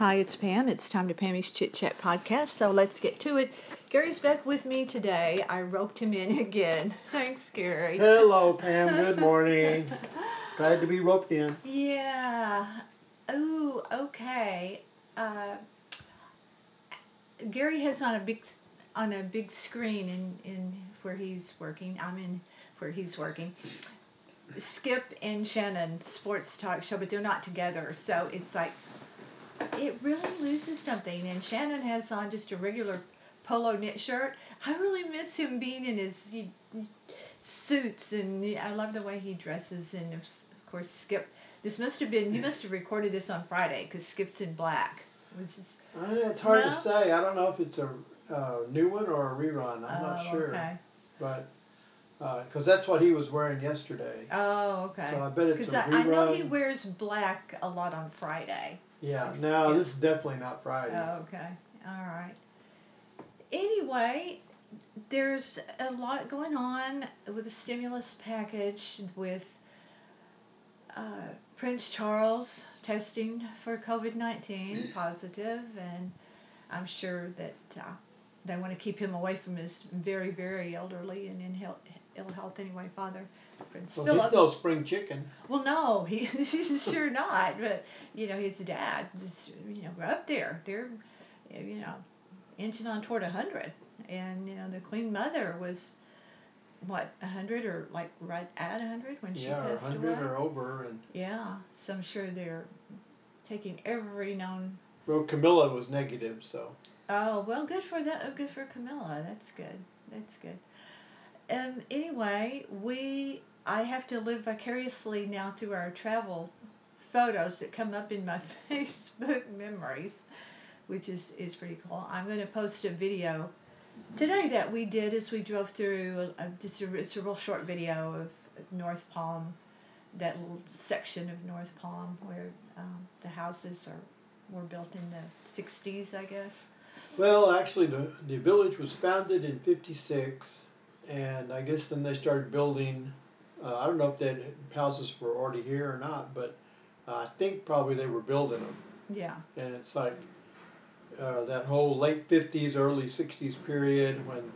Hi, it's Pam. It's time to Pammy's Chit Chat podcast. So let's get to it. Gerry's back with me today. I roped him in again. Thanks, Gerry. Hello, Pam. Good morning. Glad to be roped in. Yeah. Ooh, okay. Uh, Gerry has on a big on a big screen in in where he's working. I'm in where he's working. Skip and Shannon sports talk show, but they're not together. So it's like it really loses something. And Shannon has on just a regular polo knit shirt. I really miss him being in his he, suits, and I love the way he dresses. And of, course, Skip. This must have been you must have recorded this on Friday because Skip's in black. Which is, Uh, it's hard No? to say. I don't know if it's a uh, new one or a rerun. I'm oh, not sure. okay. But because that's what he was wearing yesterday. Oh, okay. So I bet it's a rerun. I, I know he wears black a lot on Friday. Yeah. Skip. No, this is definitely not Friday. Oh, okay. All right. Anyway, there's a lot going on with the stimulus package with uh, Prince Charles testing for COVID 19 positive, and I'm sure that uh, they want to keep him away from his very, very elderly and in health, ill health anyway, father, Prince so Philip. he's no spring chicken. Well, no, he, he's sure not. But you know, his dad, is, you know, we're up there. They're, you know, inching on toward a hundred, and you know, the Queen Mother was, what, a hundred or like right at a hundred when she yeah, passed 100 or over. And Yeah, so I'm sure they're taking every known. well, Camilla was negative, so. Oh well, good for that. Good for Camilla. That's good. That's good. Um. Anyway, we I have to live vicariously now through our travel photos that come up in my Facebook memories, which is is pretty cool. I'm going to post a video today that we did as we drove through. A, just a, it's a real short video of North Palm, that little section of North Palm where um, the houses are were built in the 60s, I guess. Well, actually, the the village was founded in '56, and I guess then they started building. Uh, I don't know if that houses were already here or not, but uh, I think probably they were building them. Yeah. And it's like uh, that whole late '50s, early '60s period when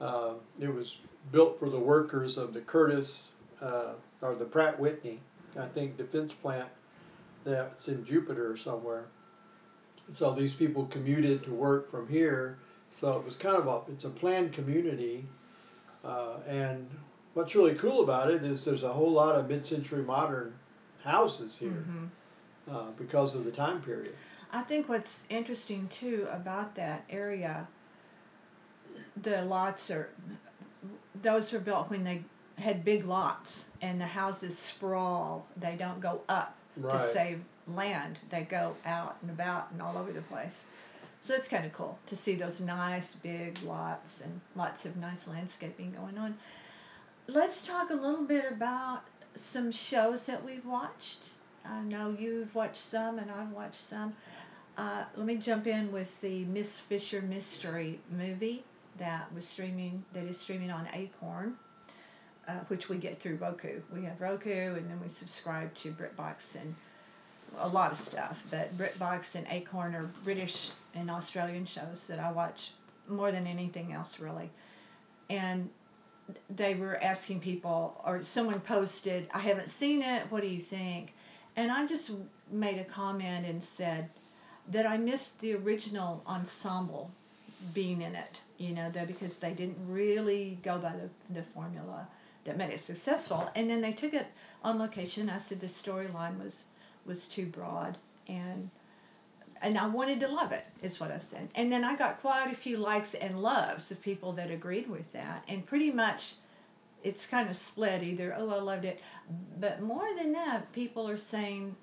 uh, it was built for the workers of the Curtis uh, or the Pratt Whitney, I think, defense plant that's in Jupiter somewhere. So these people commuted to work from here. So it was kind of a it's a planned community, uh, and what's really cool about it is there's a whole lot of mid-century modern houses here hmm uh, because of the time period. I think what's interesting too about that area, the lots are, those were built when they had big lots and the houses sprawl. They don't go up to save land. They go out and about and all over the place. So it's kind of cool to see those nice big lots and lots of nice landscaping going on. Let's talk a little bit about some shows that we've watched. I know you've watched some and I've watched some. Uh, let me jump in with the Miss Fisher mystery movie that was streaming that is streaming on Acorn, uh, which we get through Roku. We have Roku and then we subscribe to BritBox and a lot of stuff. But BritBox and Acorn are British and Australian shows that I watch more than anything else really. And they were asking people, or someone posted, I haven't seen it, what do you think? And I just made a comment and said that I missed the original ensemble being in it, you know, that because they didn't really go by the, the formula that made it successful. And then they took it on location. I said the storyline was was too broad and and I wanted to love it, is what I said. And then I got quite a few likes and loves of people that agreed with that. And pretty much it's kind of split either, oh, I loved it. But more than that, people are saying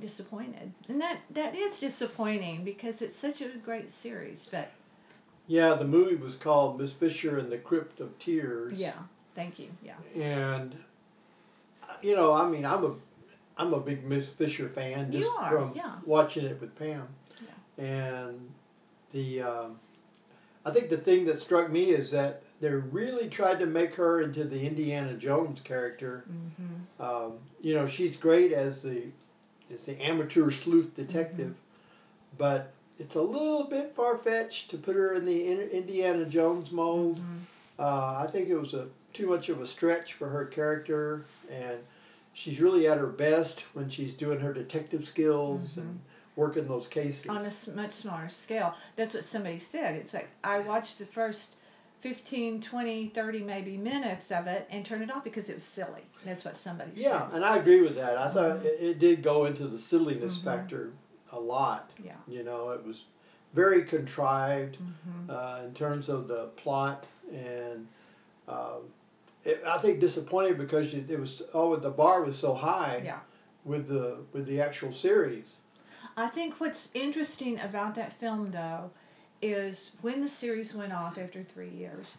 disappointed. And that, that is disappointing because it's such a great series. But Yeah, the movie was called Miss Fisher and the Crypt of Tears. yeah, thank you. Yeah. And you know, I mean, I'm a I'm a big Miss Fisher fan just are, from yeah. watching it with Pam. Yeah. And the um, I think the thing that struck me is that they really tried to make her into the Indiana Jones character. Mm-hmm. Um, you know, she's great as the as the amateur sleuth detective, but it's a little bit far fetched to put her in the Indiana Jones mold. Mm-hmm. Uh, I think it was a too much of a stretch for her character, and she's really at her best when she's doing her detective skills and working those cases. on a much smaller scale. That's what somebody said. It's like I watched the first 15, 20, 30 maybe minutes of it and turned it off because it was silly. That's what somebody yeah, said. Yeah, and I agree with that. I thought Mhm. it, it did go into the silliness Mhm. factor a lot. Yeah. You know, it was very contrived hmm uh, in terms of the plot, and um, it, I think disappointed because it was oh the bar was so high Yeah. with the with the actual series. I think what's interesting about that film, though, is when the series went off after three years,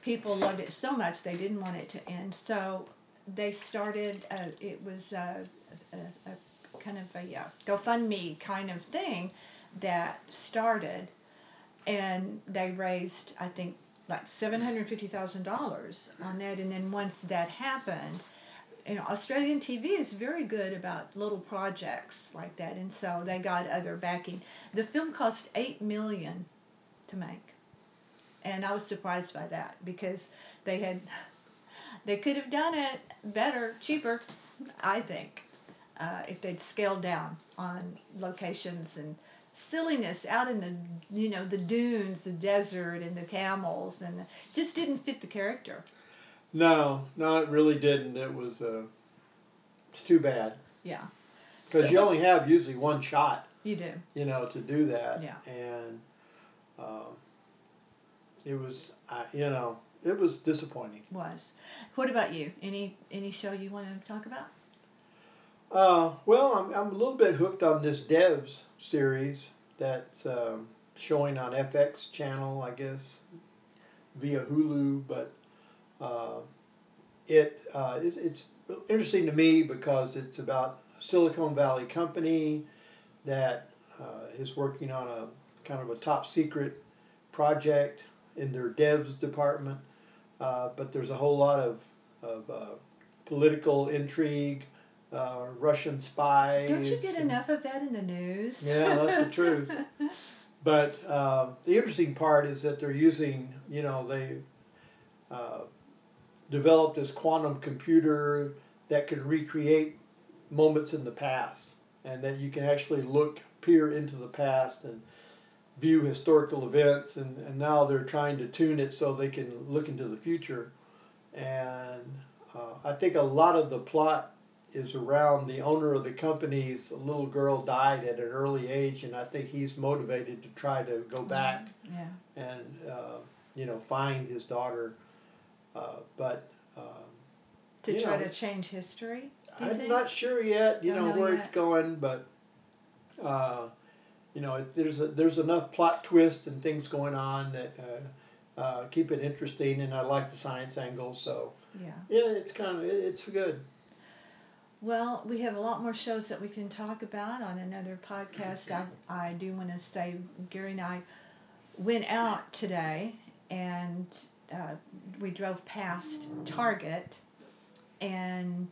people loved it so much they didn't want it to end. So they started, uh, it was a, a, a kind of a uh, GoFundMe kind of thing that started, and they raised, I think, like $750,000 on that. And then once that happened, you know, Australian TV is very good about little projects like that, and so they got other backing. The film cost eight million to make, and I was surprised by that because they had they could have done it better, cheaper, I think, uh, if they'd scaled down on locations and silliness out in the you know the dunes, the desert, and the camels, and the, just didn't fit the character. No, no, it really didn't. It was uh, it's too bad Yeah, because So- you only have usually one shot, you do. you know, to do that. Yeah. And um, it was, I you know, it was disappointing. was. What about you? Any any show you want to talk about? Uh, well, I'm, I'm a little bit hooked on this Devs series that's um, showing on FX channel, I guess, via Hulu. But uh, it uh, it's, it's interesting to me because it's about a Silicon Valley company that uh, is working on a kind of a top secret project in their devs department. Uh, but there's a whole lot of, of uh, political intrigue, uh, Russian spies. Don't you get and- enough of that in the news? Yeah, that's the truth. But uh, the interesting part is that they're using, you know, they uh, developed this quantum computer that can recreate moments in the past, and that you can actually look, peer into the past, and view historical events. And, and now they're trying to tune it so they can look into the future. And uh, I think a lot of the plot is around the owner of the company's little girl died at an early age, and I think he's motivated to try to go back Yeah. and uh, you know find his daughter. Uh, but um, To try know, to change history. I'm think? not sure yet, you know, know where yet. it's going, but uh, you know, it, there's a, there's enough plot twist and things going on that uh, uh, keep it interesting, and I like the science angle, so Yeah. yeah, it's kind of it, it's good. Well, we have a lot more shows that we can talk about on another podcast. I, I do want to say Gerry and I went out today and uh, we drove past Target and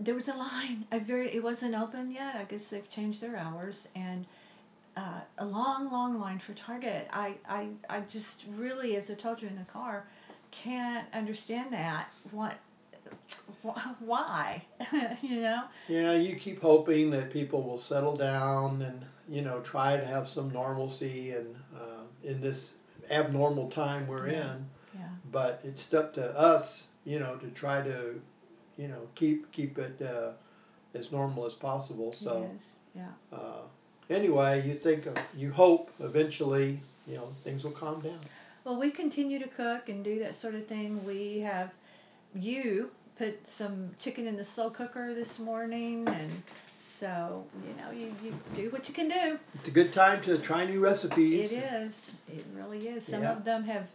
there was a line. I very it wasn't open yet. I guess they've changed their hours and uh, a long, long line for Target. I, I, I just really, as I told you in the car, can't understand that. What, wh- why? you know? Yeah, you keep hoping that people will settle down and you know try to have some normalcy and uh, in this abnormal time we're Yeah. in. Yeah. But it's up to us, you know, to try to, you know, keep keep it uh, as normal as possible. So Yes. Yeah. uh, anyway, you think of, you hope eventually, you know, things will calm down. Well, we continue to cook and do that sort of thing. We have you put some chicken in the slow cooker this morning, and so you know you, you do what you can do. It's a good time to try new recipes. It is. It really is. Some Yeah. of them have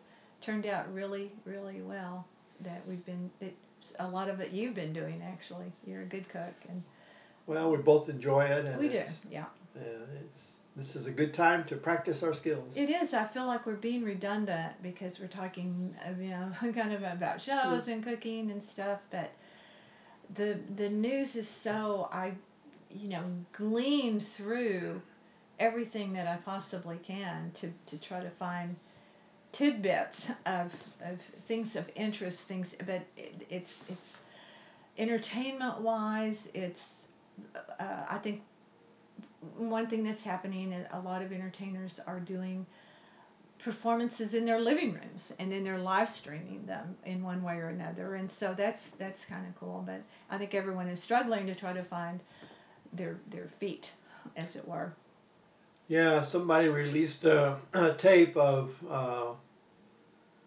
turned out really, really well. That we've been. That a lot of it you've been doing actually. You're a good cook, and Well, we both enjoy it, and we do. Yeah. uh, it's this is a good time to practice our skills. It is. I feel like we're being redundant because we're talking, uh, you know, kind of about shows and cooking and stuff. But the the news is so I, you know, glean through everything that I possibly can to, to try to find tidbits of, of things of interest, things, but it, it's, it's entertainment wise, it's, uh, I think one thing that's happening, and a lot of entertainers are doing performances in their living rooms and then they're live streaming them in one way or another. And so that's that's kind of cool. But i think everyone is struggling to try to find their their feet as it were. Yeah somebody released a, a tape of uh,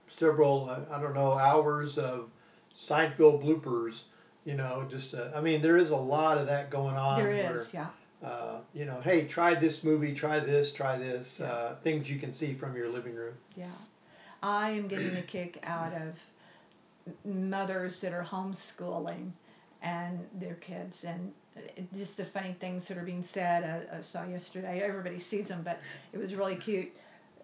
several uh, i don't know hours of seinfeld bloopers you know just uh, i mean there is a lot of that going on there is where, yeah uh, you know, hey, try this movie, try this, try this, yeah. uh, things you can see from your living room. Yeah. I am getting a kick out of mothers that are homeschooling and their kids and just the funny things that are being said. I, I saw yesterday, everybody sees them, but it was really cute.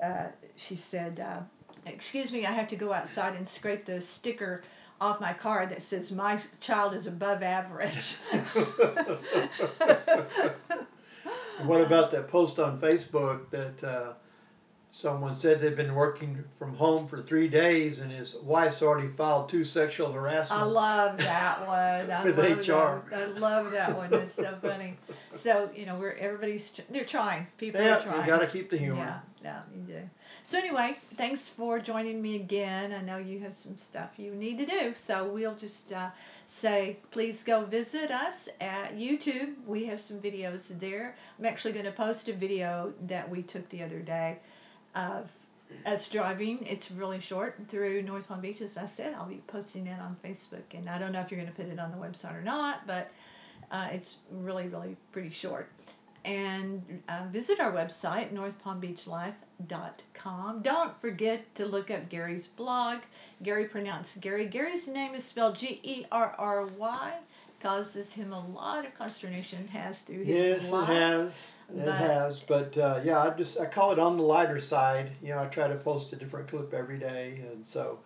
Uh, she said, uh, Excuse me, I have to go outside and scrape the sticker off my card that says my child is above average. what about that post on Facebook that uh, someone said they've been working from home for three days and his wife's already filed two sexual harassment? I love that one. I with love HR. That. I love that one. It's so funny. So you know, we're everybody's they're trying. People yeah, are trying. you got to keep the humor. Yeah, yeah, you do. So anyway, thanks for joining me again. I know you have some stuff you need to do, so we'll just uh, say please go visit us at YouTube. We have some videos there. I'm actually going to post a video that we took the other day of us driving. It's really short through North Palm Beach, as I said. I'll be posting it on Facebook, and I don't know if you're going to put it on the website or not, but uh, it's really, really pretty short and uh, visit our website, northpalmbeachlife.com. Don't forget to look up Gerry's blog. Gerry pronounced Gary. Gerry's name is spelled G E R R Y. Causes him a lot of consternation, has through his yes, life. it has. It But- has, but uh, yeah, I just I call it on the lighter side. You know, I try to post a different clip every day, and so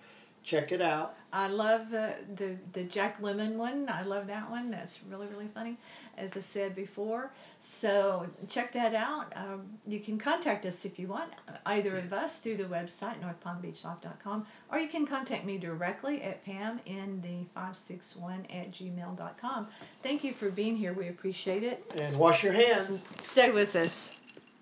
check it out. I love uh, the the Jack Lemmon one. I love that one. That's really really funny, as I said before. So check that out. Um, you can contact us if you want, either of us through the website northpalmbeachlife.com, or you can contact me directly at pam in the 561 at gmail.com. Thank you for being here. We appreciate it. And wash your hands. Stay with us.